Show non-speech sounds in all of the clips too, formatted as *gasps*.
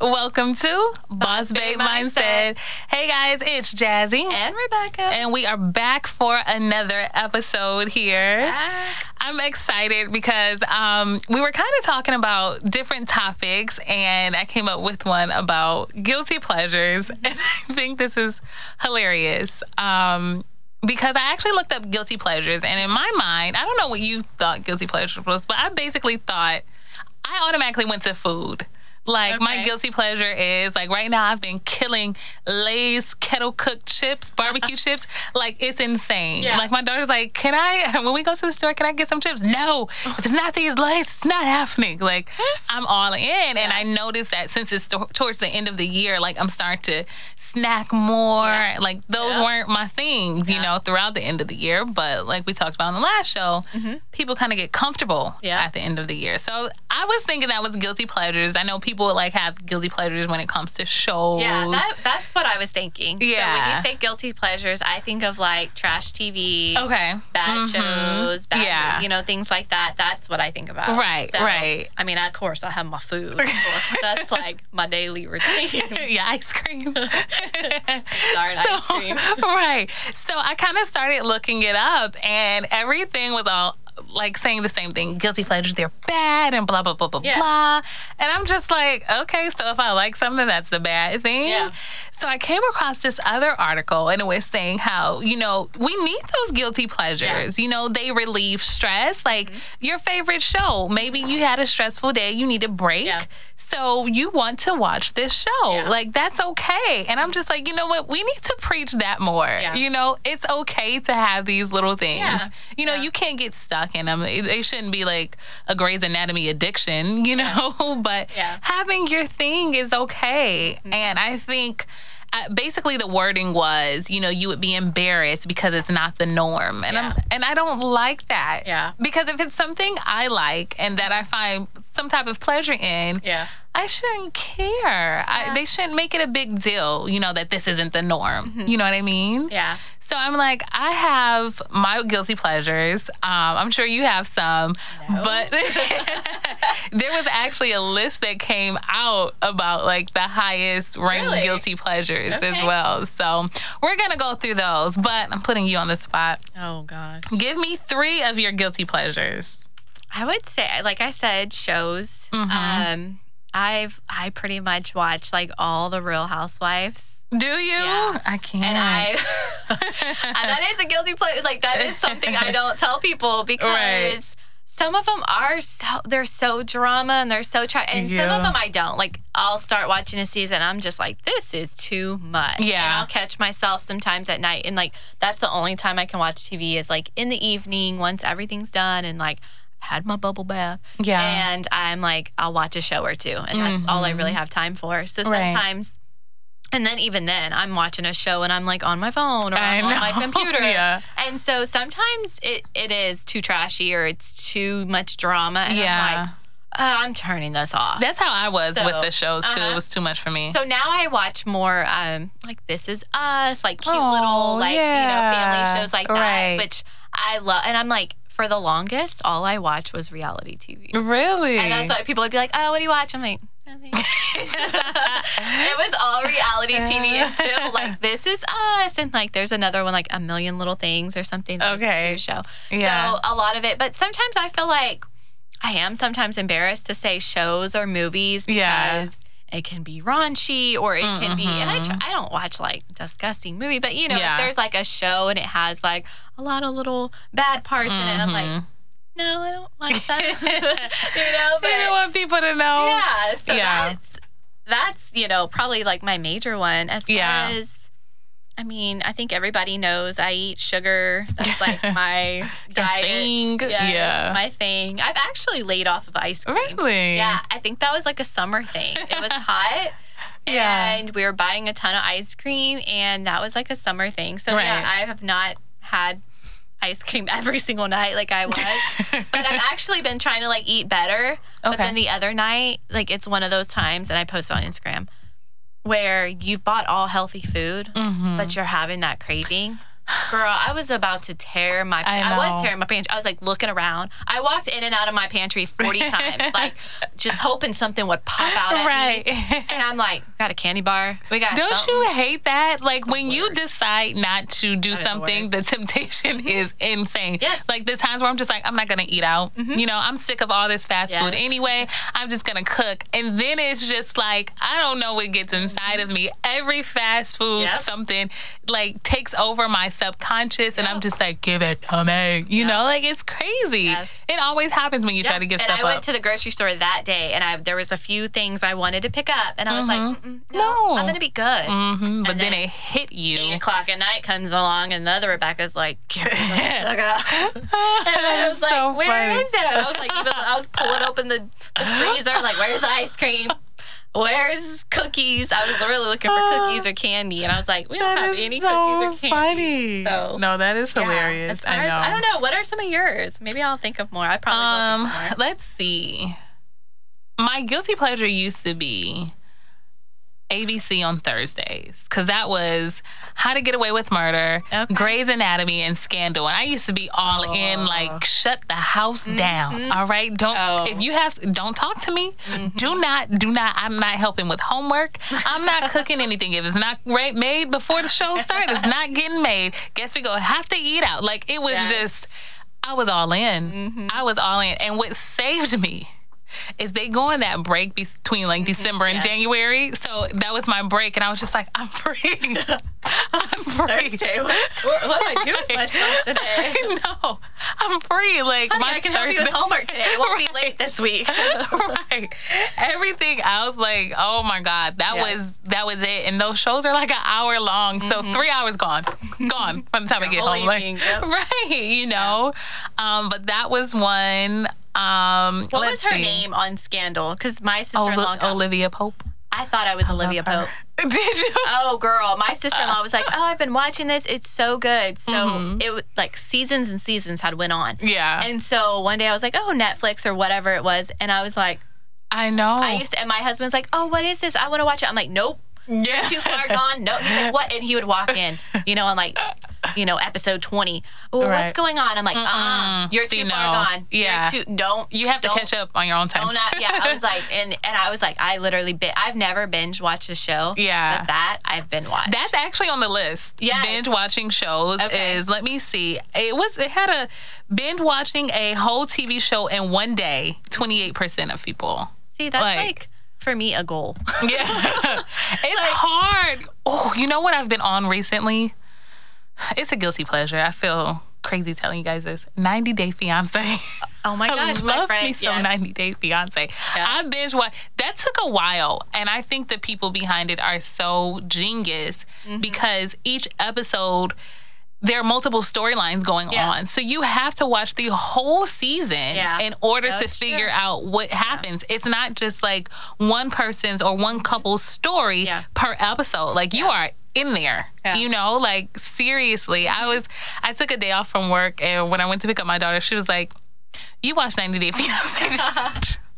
Welcome to Boss Babe Mindset. Hey guys, it's Jazzy. And Rebecca. And we are back for another episode here. Back. I'm excited because um, we were kind of talking about different topics, and I came up with one about guilty pleasures. *laughs* And I think this is hilarious. Um, because I actually looked up guilty pleasures, and in my mind, I don't know what you thought guilty pleasure was, but I basically thought I automatically went to food. Like my guilty pleasure is like right now I've been killing Lay's kettle cooked chips, barbecue *laughs* chips. Like it's insane. Yeah. Like my daughter's like, can I *laughs* when we go to the store, can I get some chips? No, if it's not these Lay's, it's not happening. Like *laughs* I'm all in, and I noticed that since it's to- towards the end of the year, like I'm starting to snack more. Yeah. Like those Yeah. weren't my things, you know, throughout the end of the year. But like we talked about in the last show, people kind of get comfortable Mm-hmm. Yeah. at the end of the year. So I was thinking that was guilty pleasures. I know people like have guilty pleasures when it comes to shows. Yeah, that, that's what I was thinking. So when you say guilty pleasures, I think of like trash TV, okay. bad Mhm. shows, bad, Yeah. you know, things like that. That's what I think about. Right, right. I mean, of course, I have my food. *laughs* That's like my daily routine. *laughs* yeah, ice cream. *laughs* Darn ice cream. right. So I kind of started looking it up, and everything was all like saying the same thing. Guilty pleasures, they're bad, and blah blah blah blah Yeah. blah. And I'm just like, okay, so if I like something, that's the bad thing. Yeah. So I came across this other article, and it was saying how you know we need those guilty pleasures. Yeah. You know, they relieve stress. Like Mm-hmm. your favorite show, maybe you had a stressful day, you need a break. Yeah. So you want to watch this show. Yeah. Like that's okay. And I'm just like, you know what? We need to preach that more. Yeah. You know, it's okay to have these little things. Yeah. You know, you can't get stuck in them. They they shouldn't be like a Grey's Anatomy addiction, you know, *laughs* but Yeah. having your thing is okay. Mm-hmm. And I think uh, basically the wording was, you know, you would be embarrassed because it's not the norm. And I'm and I don't like that. Yeah. Because if it's something I like and that I find some type of pleasure in, Yeah. I shouldn't care. I, they shouldn't make it a big deal, you know, that this isn't the norm. You know what I mean? Mm-hmm. Yeah. So I'm like, I have my guilty pleasures. Um, I'm sure you have some, No. but *laughs* there was actually a list that came out about like the highest ranked Really? guilty pleasures as well. So we're gonna go through those, but I'm putting you on the spot. Oh, gosh. Give me three of your guilty pleasures. I would say, like I said, shows. Mhm. Um, I've I pretty much watch like all the Real Housewives. Do you? Yeah. I can't. And I, *laughs* *laughs* and that is a guilty pleasure. Like that is something I don't tell people *laughs* because Right. some of them are so they're so drama and they're so try and some of them I don't. Like I'll start watching a season, I'm just like, this is too much. Yeah. and I'll catch myself sometimes at night, and like that's the only time I can watch TV is like in the evening once everything's done and like. I've Had my bubble bath, Yeah. and I'm like, I'll watch a show or two, and that's all I really have time for. So Mm-hmm. Sometimes, and then even then, I'm watching a show and I'm like on my phone or I'm on my *laughs* computer. Yeah. And so sometimes it, it is too trashy or it's too much drama. And Yeah. I'm like, uh, I'm turning this off. That's how I was So, with the shows too. It uh-huh. was too much for me. so now I watch more um, like This Is Us, like cute Oh, little like you know family shows like Right. that, which I love. And I'm like, for the longest, all I watch was reality TV. really? And that's why people would be like, "Oh, what do you watch?" I'm like, "Nothing." *laughs* *laughs* it was all reality TV *laughs* until like This Is Us, and like there's another one like A Million Little Things or something. that a Okay. show. Yeah. So a lot of it, but sometimes I feel like I am sometimes embarrassed to say shows or movies because. Yeah. It can be raunchy, or it can be, and I try, mm-hmm. I don't watch like disgusting movie, but you know, Yeah. if there's like a show and it has like a lot of little bad parts in it, I'm like, mm-hmm. no, I don't watch that. *laughs* you know, but you don't want people to know. yeah, so Yeah. that's that's you know probably like my major one as far Yeah. as. I mean, I think everybody knows I eat sugar. That's like *laughs* my diet. thing, Yes, yeah. my thing. I've actually laid off of ice cream. Really? Yeah, I think that was like a summer thing. It was *laughs* hot. Yeah. And we were buying a ton of ice cream, and that was like a summer thing. So, Right. yeah, I have not had ice cream *laughs* every single night like I was. *laughs* but I've actually been trying to like eat better. But Okay. then the other night, like it's one of those times, and I posted on Instagram where you've bought all healthy food, Mm-hmm. but you're having that craving. Girl, I was about to tear my. I I, was tearing my pantry. I was like looking around. I walked in and out of my pantry forty *laughs* times, like just hoping something would pop out at Right. me. And I'm like, got a candy bar. We got. Don't something. you hate that? Like the when you decide not to do is the something, worst. the temptation *laughs* is insane. Yes. Like the times where I'm just like, I'm not gonna eat out. Mm-hmm. You know, I'm sick of all this fast food anyway. I'm just gonna cook. And then it's just like, I don't know what gets inside of me. Every fast food, Yep. something like takes over my subconscious and I'm just like, give it to me. You know, like it's crazy. Yes. It always happens when you try to give and stuff I went up. to the grocery store that day, and I there was a few things I wanted to pick up, and I was like, Mm-mm, no, No. I'm gonna be good. hmm but then, then it hit you. Eight o'clock at night comes along, and the other Rebecca's like, "Give me *laughs* sugar." *laughs* and I was like, So "Where is funny. it?" I was like, even I was pulling open the, the freezer, like, "Where's the ice cream?" Where's cookies? I was really looking for cookies or candy, and I was like, "We don't That have any so cookies or funny. candy." So- no, that is Yeah. hilarious. As far I as know. I don't know, what are some of yours? Maybe I'll think of more. I probably will Um, think more. let's see. My guilty pleasure used to be ABC on Thursdays because that was How to Get Away with Murder, Okay. Grey's Anatomy, and Scandal. And I used to be all in, oh. like, shut the house mm-hmm. down. All right, don't Oh. if you have don't talk to me. Mm-hmm. Do not, do not. I'm not helping with homework. I'm not *laughs* cooking anything. If it's not right made before the show starts, it's not getting made. Guess we go have to eat out. Like it was Yes. just. I was all in. Mm-hmm. I was all in. And what saved me is they go on that break between like December and Yes. January. So that was my break. And I was just like, I'm free. *laughs* *laughs* I'm free. Thursday. What, what, what do I do with myself *laughs* today? I know. I'm free. Like Honey, my I can help you with Thursday- homework today. It won't be late this week. right. Everything else, like, oh my God, that Yes. was that was it. And those shows are like an hour long, so three hours gone, gone by the time I get home. Like, yep. right, you know. Um, but that was one. Um, What was her see. name on Scandal? Because my sister-in-law, Oli- got- Olivia Pope. I thought I was Olivia Pope. *laughs* Did you? Oh, girl, my sister-in-law was like, "Oh, I've been watching this. It's so good." So Mm-hmm. it like seasons and seasons had went on. Yeah, And so one day I was like, "Oh, Netflix or whatever it was," and I was like, I know. "I used to." And my husband's like, "Oh, what is this? I want to watch it." I'm like, "Nope." Yeah. Too far gone. No, he's like, what? And he would walk in, you know, on like, you know, episode 20. Oh, what's going on? I'm like, uh, uh you're See, too no. far gone. Yeah. You're too, don't. You have to don't- catch up on your own time. Not, yeah, I was like, *laughs* and and I was like, I literally, bi- I've never binge watched a show. Yeah. But that I've been watched. That's actually on the list. Yes. Binge watching shows Okay. is let me see. It was it had a binge watching a whole TV show in one day, 28% of people. See, that's like- like, for me a goal. *laughs* Yeah. *laughs* it's hard. Oh, you know what I've been on recently? It's a guilty pleasure. I feel crazy telling you guys this. 90 Day Fiance. *laughs* Oh my I gosh, my love friend. me some yes. 90 Day Fiance. Yeah. I binge watch. That took a while, and I think the people behind it are so genius Mm-hmm. because each episode. There are multiple storylines going Yeah. on. So you have to watch the whole season Yeah. in order to figure true. out what happens. It's not just like one person's or one couple's story Yeah. per episode. Like you are in there. Yeah. You know, like seriously. I mm-hmm. was I took a day off from work and when I went to pick up my daughter, she was like, You watched 90 Day Fiance. *laughs* *laughs*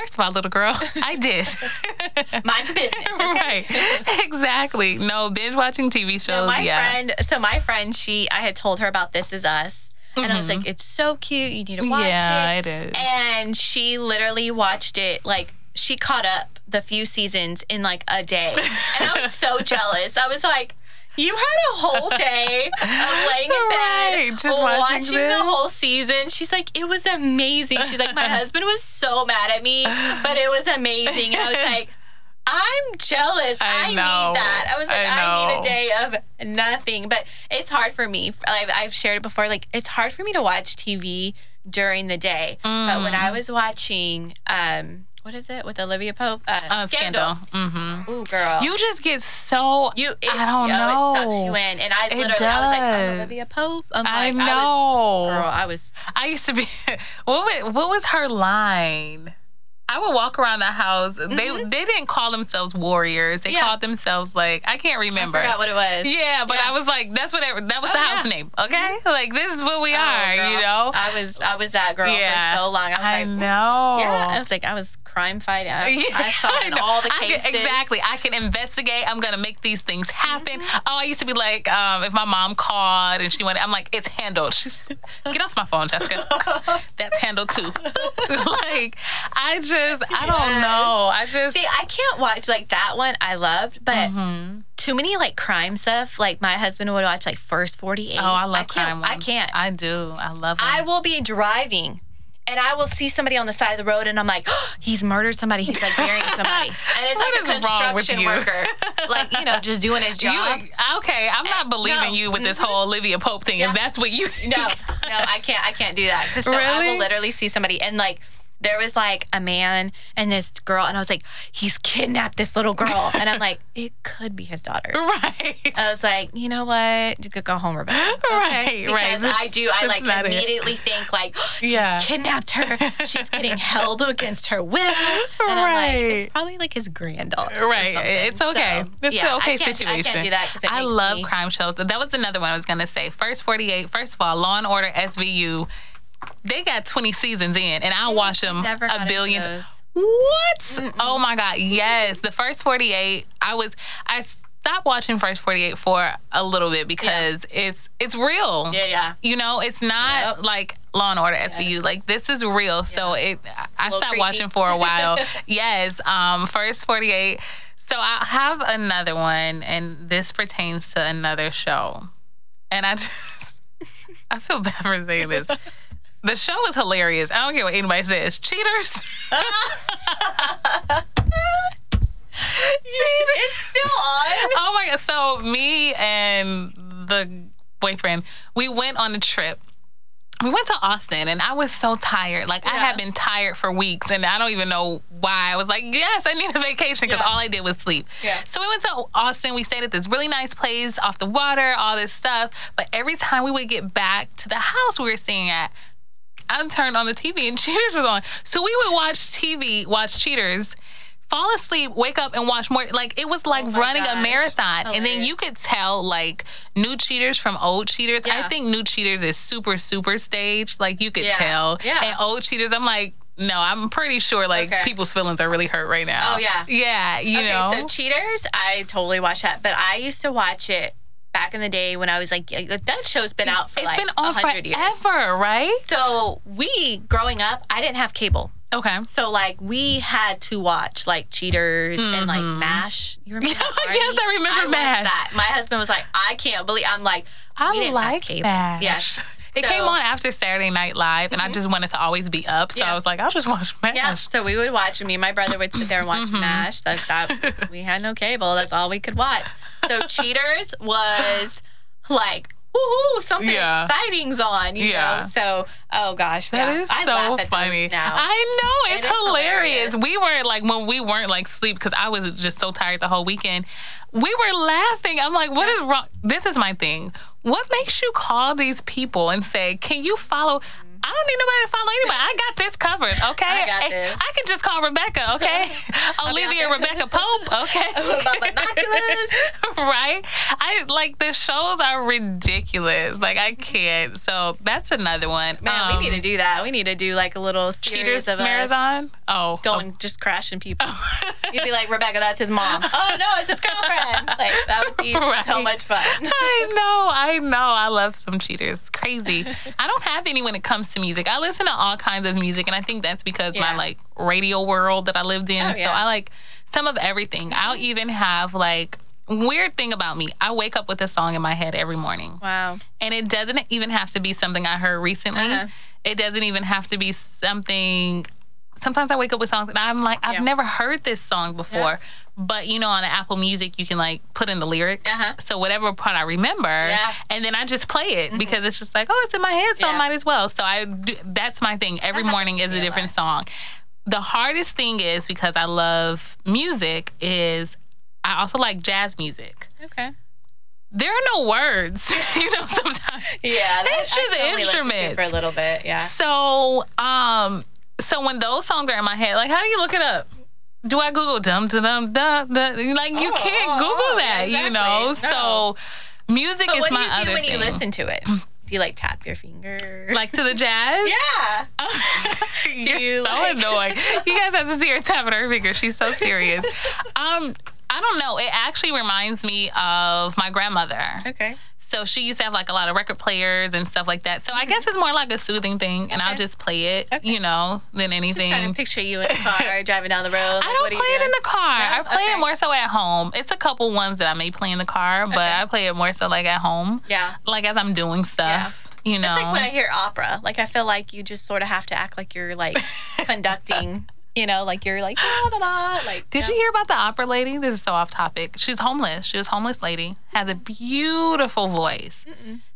First of all, little girl, *laughs* I did. *laughs* Mind your business. Okay? right. exactly. No, binge watching TV shows. So my yeah. friend, so my friend, she, I had told her about This Is Us, and I was like, it's so cute. You need to watch Mm-hmm. yeah, it. it is. And she literally watched it like she caught up the few seasons in like a day. And I was so *laughs* jealous. I was like, you had a whole day of laying in bed, Right, just watching watching the whole season. She's like, it was amazing. She's like, my *laughs* husband was so mad at me, but it was amazing. And I was *laughs* like, I'm jealous. I I, need that. I was like, I I, need a day of nothing. But it's hard for me. I've, I've shared it before. Like, it's hard for me to watch TV during the day. But when Mm. I was watching, um, what is it with Olivia Pope? Uh, Uh, Scandal. Mm-hmm. Ooh, girl. You just get so. You, it, I don't yo, know. It sucks you in, and I It literally, I was like, I'm. Olivia Pope. I'm I like, know. I was, girl, I was. I used to be. *laughs* What was, what was her line? I would walk around the house. They they didn't call themselves warriors. They Mm-hmm. Yeah. called themselves like I can't remember. I forgot what it was. yeah, but Yeah. I was like, that's whatever. That was Oh, the house yeah. name. Okay, like this is what we Oh, are. girl. You know. I was I was that girl for so long. I was I like, know. yeah. I was like, I was crime fighting. I, *laughs* Yeah, I saw it in all the I cases. can- exactly. I can investigate. I'm gonna make these things happen. Mm-hmm. Oh, I used to be like, um, if my mom called and she went, I'm like, it's handled. She's get off my phone, Jessica. *laughs* That's handled too. *laughs* like, I just, I don't Yes. know. I just, See, I can't watch like that one. I loved, but Mm-hmm. too many like crime stuff. Like my husband would watch like First Forty Eight. oh, I love I crime I can't. I do. I love them. I will be driving. And I will see somebody on the side of the road, and I'm like, oh, *gasps* he's murdered somebody. He's like burying *laughs* somebody, and it's What like a construction worker, *laughs* like you know, just doing his job. You, okay, I'm not believing no. you with this whole Olivia Pope thing. Yeah. If that's what you, no, no, I can't. I can't do that. 'Cause so I will literally see somebody and like there was like a man and this girl, and I was like, he's kidnapped this little girl, and I'm like, *laughs* it could be his daughter. right, I was like, you know what? You could go home, Rebecca. *laughs* right, Because right. This- I do. I like not it. immediately think like, *gasps* he's Yeah. kidnapped her. She's getting *laughs* held against her will, and I'm like, it's probably like his granddaughter. Right. It's okay. So, it's yeah, an okay I situation. I can't do that because I love crime shows. That was another one I was gonna say. First 48. First of all, Law and Order SVU. They got 20 seasons in, and I watch them Never a billion. What? Oh my God. Yes. The first 48, I was, I stopped watching First 48 for a little bit because it's, it's real. Yeah, yeah. You know, it's not Yep. like Law and Order SVU. Yes. Like this is real. So it, I stopped creepy. watching for a while. *laughs* yes. Um, first 48. So I have another one, and this pertains to another show. And I just, *laughs* I feel bad for saying this. The show is hilarious. I don't care what anybody says. Cheaters. It's still on. Oh my god! So me and the boyfriend, we went on a trip. We went to Austin, and I was so tired. Like I had been tired for weeks, and I don't even know why. I was like, "Yes, I need a vacation," because Yeah. all I did was sleep. Yeah. So we went to Austin. We stayed at this really nice place off the water, all this stuff. But every time we would get back to the house we were staying at, I turned on the TV and *laughs* Cheaters was on. So we would watch TV, watch Cheaters, fall asleep, wake up and watch more. Like it was like Oh running a gosh. marathon. And then you could tell like new cheaters from old cheaters. I think new cheaters is super, super staged. Like you could Yeah. tell. Yeah. And old cheaters, I'm like, no, I'm pretty sure like Okay. people's feelings are really hurt right now. Oh, yeah. Yeah, you okay, know. so Cheaters, I totally watch that, but I used to watch it back in the day when I was like, like, that show's been out for it's like been on 100 years. forever, right? So we, growing up, I didn't have cable. Okay. So like we had to watch like Cheaters and like MASH. You remember? Mm-hmm. *laughs* Yes, I remember I MASH. that. My husband was like, I can't believe. I'm like, we I didn't have like cable. that. It So- Mm-hmm. came on after Saturday Night Live, and I just wanted to always be up. So Yeah. I was like, I'll just watch MASH. Yeah. So we would watch. Me and my brother would sit there and watch Mm-hmm. MASH. That, that was- we had no cable. That's all we could watch. So *laughs* Cheaters was like, woohoo, something Yeah. exciting's on. You Yeah. know. So oh gosh, That yeah. is I so funny. now. I know it's It hilarious. hilarious. We were like when we weren't like sleep because I was just so tired the whole weekend. We were laughing. I'm like, what is wrong? This is my thing. What makes you call these people and say, "Can you follow?" I don't need nobody to follow anybody. I got this covered, *laughs* okay? I got this. I can just call Rebecca, okay? *laughs* *laughs* Olivia. Rebecca Pope, okay? Binoculars. right? I like the shows are ridiculous. Like I can't. So that's another one. Man, we need to um, do that. We need to do like a little Cheaters series of us marathon. Oh, going oh. just crashing people. You'd be like, Rebecca, that's his mom. oh no, it's his girlfriend. Like that would be so much fun. I know, I know. I love some cheaters. Crazy. I don't have any when it comes to music. I listen to all kinds of music, and I think that's because my like radio world that I lived in. Oh, So. I like some of everything. I'll even have like weird thing about me. I wake up with a song in my head every morning. Wow. And it doesn't even have to be something I heard recently. Uh-huh. It doesn't even have to be something. Sometimes I wake up with songs and I'm like, I've Yeah. never heard this song before. But you know, on Apple Music, you can like put in the lyrics. Uh-huh. So whatever part I remember, Yeah. Mm-hmm. and then I just play it because it's just like, oh, it's in my head, so I might as well. So I do, that's my thing. Every That morning is a different song. The hardest thing is because I love music is I also like jazz music. Okay. There are no words, *laughs* you know. Sometimes Yeah, It's just can only listen to instruments. for a little bit. Yeah. So, um, so when those songs are in my head, like how do you look it up? Do I Google dum dum dum dum? Like you Oh, can't oh, Google oh, that, yeah, you know. exactly. So music But is what do you do when thing. you listen to it? *clears throat* Do you like tap your finger? Like to the jazz? *laughs* yeah. *laughs* You're you so like- annoying. You guys have to see her tapping her finger. She's so serious. *laughs* Um, I don't know. It actually reminds me of my grandmother. Okay. So she used to have like a lot of record players and stuff like that. So I mm-hmm. guess it's more like a soothing thing, and I'll just play it, Okay. you know, than anything. Just trying to picture you in the *laughs* car driving down the road. I don't play it in the car. No? I play Okay. it more so at home. It's a couple ones that I may play in the car, but Okay. I play it more so like at home, Yeah. like as I'm doing stuff. Yeah You know, It's like when I hear opera. Like I feel like you just sort of have to act like you're like *laughs* conducting. You know, like you're like da da da. Like Did you hear about the opera lady? This is so off topic. She's homeless. She was a homeless lady. Has a beautiful voice.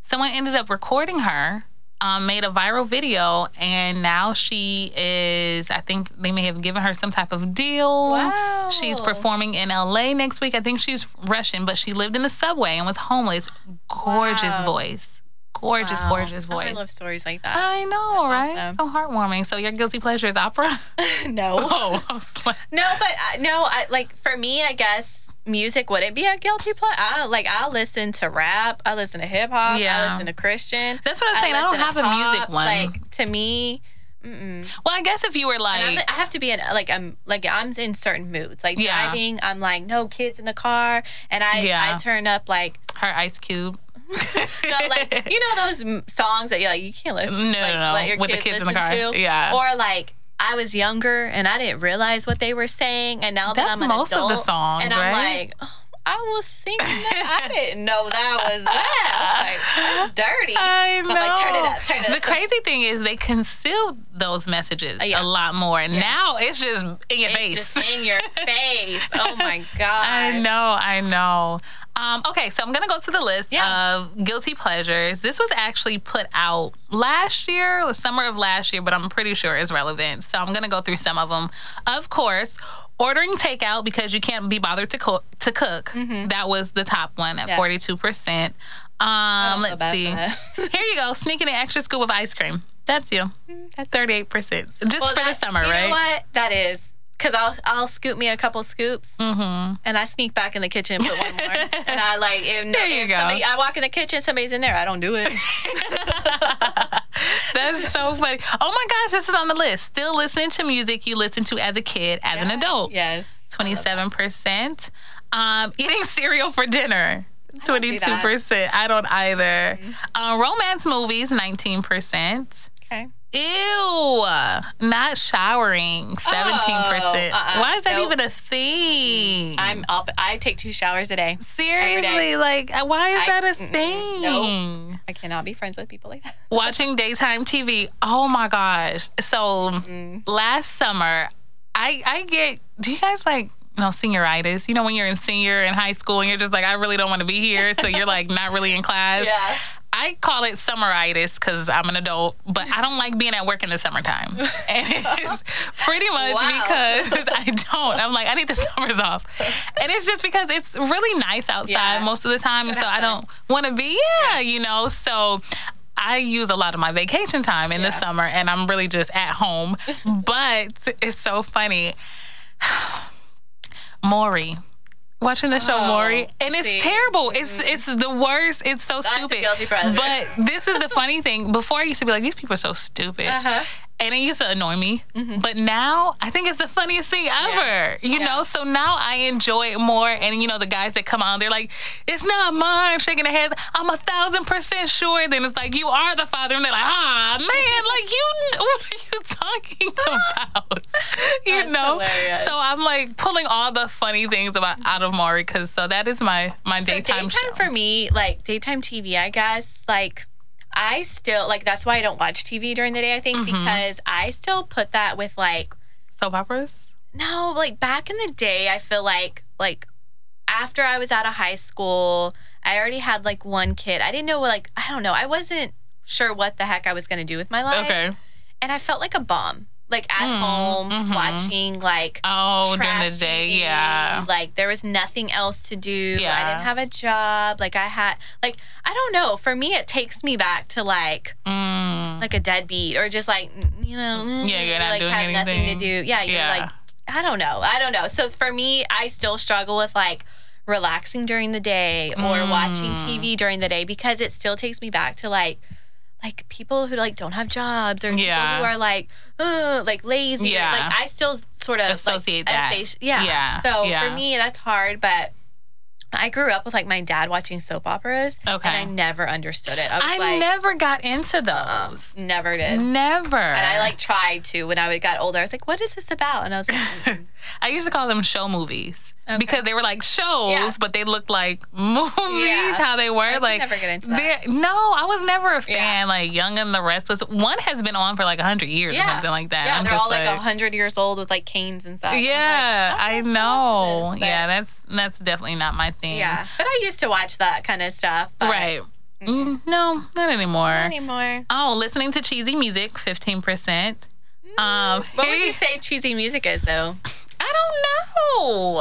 Someone ended up recording her, um, made a viral video, and now she is. I think they may have given her some type of deal. Wow. She's performing in LA next week. I think she's Russian, but she lived in the subway and was homeless. Gorgeous Wow. voice. Gorgeous, Wow. gorgeous voice. I love stories like that. I know, right? awesome. So heartwarming. So your guilty pleasure is opera? *laughs* no. *laughs* oh, like- *laughs* No, but uh, no, I, like for me, I guess music would it be a guilty pleasure? I like I listen to rap, I listen to hip hop, Yeah. I listen to Christian. That's what I'm saying. I, don't have to a music one. Like to me, mm-mm. well, I guess if you were like, I'm, I have to be in like I'm like I'm in certain moods. Like Yeah. driving, I'm like no kids in the car, and I Yeah. I turn up like her Ice Cube. *laughs* like you know those m- songs that you're like you can't listen. No, like, no, no, let your with the kids in the listen car. To. Yeah. Or like I was younger and I didn't realize what they were saying, and now that That's I'm an most of the songs, and I'm right? like. Oh, I was singing that. I *laughs* didn't know that was that. I was like, that's dirty. *laughs* I know. I'm like, turn it up, turn it the up. crazy thing is they conceal those messages yeah. a lot more. And now it's just in your It's face. just in your face. Oh my gosh. I know, I know. Um, okay, so I'm gonna go to the list Yeah. of guilty pleasures. This was actually put out last year, the summer of last year, but I'm pretty sure it's relevant. So I'm gonna go through some of them. Of course, ordering takeout because you can't be bothered to cook. To cook, that was the top one at Mm-hmm. Yeah. 42 percent. Um, let's see. *laughs* Here you go, sneaking an extra scoop of ice cream. That's you. That's 38 percent, just Well, for the summer, you right? know what? That is. Cause I'll I'll scoop me a couple scoops Mm-hmm. and I sneak back in the kitchen and put one more *laughs* and I like if, There you if go. somebody I walk in the kitchen somebody's in there I don't do it *laughs* That's so funny. Oh my gosh, this is on the list. Still listening to music you listened to as a kid, as an adult. yes Twenty-seven percent. Um, eating *laughs* cereal for dinner. Twenty-two percent. I don't either. Mm-hmm. Uh, romance movies. Nineteen percent. okay Ew, not showering. Seventeen percent. uh-uh, Why is that nope. even a thing? I'm up I take two showers a day Seriously, like, uh, why is I- that a thing? nope. I cannot be friends with people like that *laughs* watching daytime TV. Oh my gosh. So last summer, I I get do you guys like you know, senioritis. You know, when you're in senior in high school and you're just like, I really don't want to be here. So you're like not really in class. *laughs* yeah I call it summeritis because I'm an adult, but I don't like being at work in the summertime. *laughs* And it's pretty much Wow. because *laughs* I don't. I'm like, I need the *laughs* summers off. And it's just because it's really nice outside Yeah. most of the time. And so I don't want to be, yeah, you know. So I use a lot of my vacation time in the summer and I'm really just at home. but it's so funny. *sighs* Maury. Watching the show Oh, Maury, and it's see. terrible. It's it's the worst. It's so a stupid. But this is the funny thing. Before I used to be like, these people are so stupid. uh-huh And it used to annoy me. But now I think it's the funniest thing ever. You Yeah. know? So now I enjoy it more. And you know, the guys that come on, they're like, it's not mine, shaking their heads. I'm a thousand percent sure. Then it's like, you are the father. And they're like, ah, man, *laughs* like you what are you talking *laughs* about? *laughs* you That's know? hilarious. So I'm like pulling all the funny things about out of Maury because so that is my my so daytime, daytime show. for me like daytime TV I guess like I still like that's why I don't watch TV during the day I think Mm-hmm. because I still put that with like Soap operas? No, like back in the day, I feel like like after I was out of high school, I already had like one kid. I didn't know like I don't know. I wasn't sure what the heck I was gonna do with my life. Okay. And I felt like a bomb. Like at Mm, home mhm. watching like Oh, during the day, TV. yeah. Like there was nothing else to do. yeah. I didn't have a job. Like I had like I don't know. For me, it takes me back to like Mm. like a deadbeat or just like you know Yeah, you're not like doing have nothing anything. to do. Yeah, you're Yeah. like I don't know. I don't know. So for me, I still struggle with like relaxing during the day or Mm. watching TV during the day because it still takes me back to like like people who like don't have jobs or Yeah. people who are like uh, like lazy. Yeah. Like I still sort of Associate like, that. associ- yeah. Yeah, So yeah. for me, that's hard, but. I grew up with like my dad watching soap operas, Okay. and I never understood it. I I like, never got into uh, those. never did. Never. And I like tried to when I got older. I was like, "What is this about?" And I was like, *laughs* "Mm, I used to call them show movies Okay. because they were like shows, Yeah. but they looked like *laughs* movies. Yeah. How they were I like. never get into that. No, I was never a fan. Yeah. Like Young and the Restless. One has been on for like hundred years or something like that. "Yeah." I'm they're all like a hundred years old with like canes and stuff. And Yeah, like, "Oh, I know. this," yeah, that's that's definitely not my thing. yeah. But I used to watch that kind of stuff. But Right. Mm, no, not anymore. Not anymore. Oh, listening to cheesy music, fifteen percent. Um, What would you say cheesy music is though? *laughs* I don't know.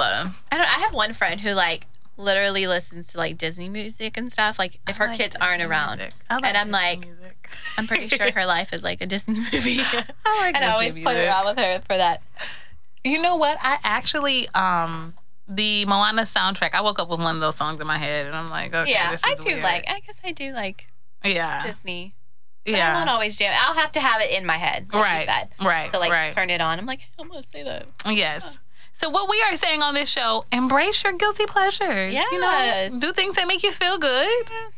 I don't. I have one friend who like literally listens to like Disney music and stuff. Like if her like kids aren't around, music. I and I'm Disney like, music. I'm pretty sure her life is like a Disney *laughs* movie. *laughs* I like and I always Disney play around with her for that. You know what? I actually um the Moana soundtrack. I woke up with one of those songs in my head, and I'm like, okay, yeah, I do weird. like. I guess I do like yeah, Disney. But I yeah, won't always jam. I'll have to have it in my head, like right, said, right, to like right. turn it on. I'm like, hey, I'm gonna say that. Yes. So what we are saying on this show, embrace your guilty pleasures. You know, do things that make you feel good.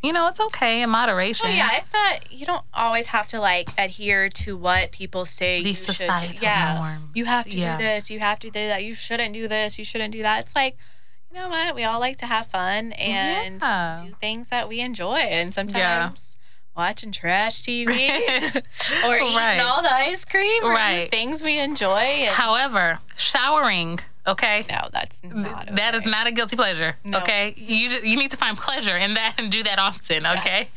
You know, it's okay in moderation. Well, yeah, it's not. You don't always have to like adhere to what people say These you should. societal do. Yeah, norms. you have to Yeah. do this. You have to do that. You shouldn't do this. You shouldn't do that. It's like, you know what? We all like to have fun and Yeah. do things that we enjoy, and sometimes. Watching trash TV *laughs* or eating Right. all the ice cream or Right. just things we enjoy. And, However, showering, okay? no, that's not. That is not a guilty pleasure. No. Okay, you just, you need to find pleasure in that and do that often. Okay,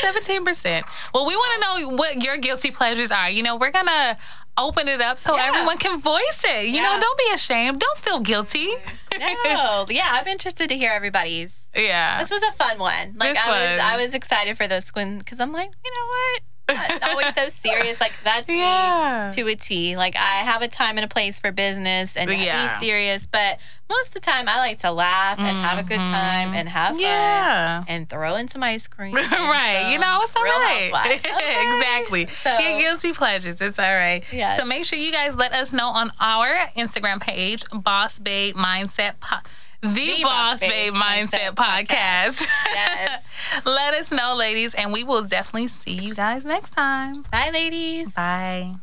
seventeen percent. Well, we want to know what your guilty pleasures are. You know, we're gonna open it up so Yeah. everyone can voice it. You know, don't be ashamed. Don't feel guilty. No, yeah, I'm interested to hear everybody's. Yeah. This was a fun one. Like This I was, was. I was excited for this one because I'm like, you know what? It's always so *laughs* serious. Like that's Yeah. me to a T. Like I have a time and a place for business and Yeah. be serious, but most of the time I like to laugh and have a good mm-hmm. time and have fun and throw in some ice cream. *laughs* right. You know, it's all right. *laughs* Okay. exactly. So- Your guilty pleasures. It's all right. Yes. So make sure you guys let us know on our Instagram page, Boss Babe Mindset Po- the, Boss, Babe, Mindset, Podcast. *laughs* Yes. let us know, ladies, and we will definitely see you guys next time. Bye, ladies. Bye.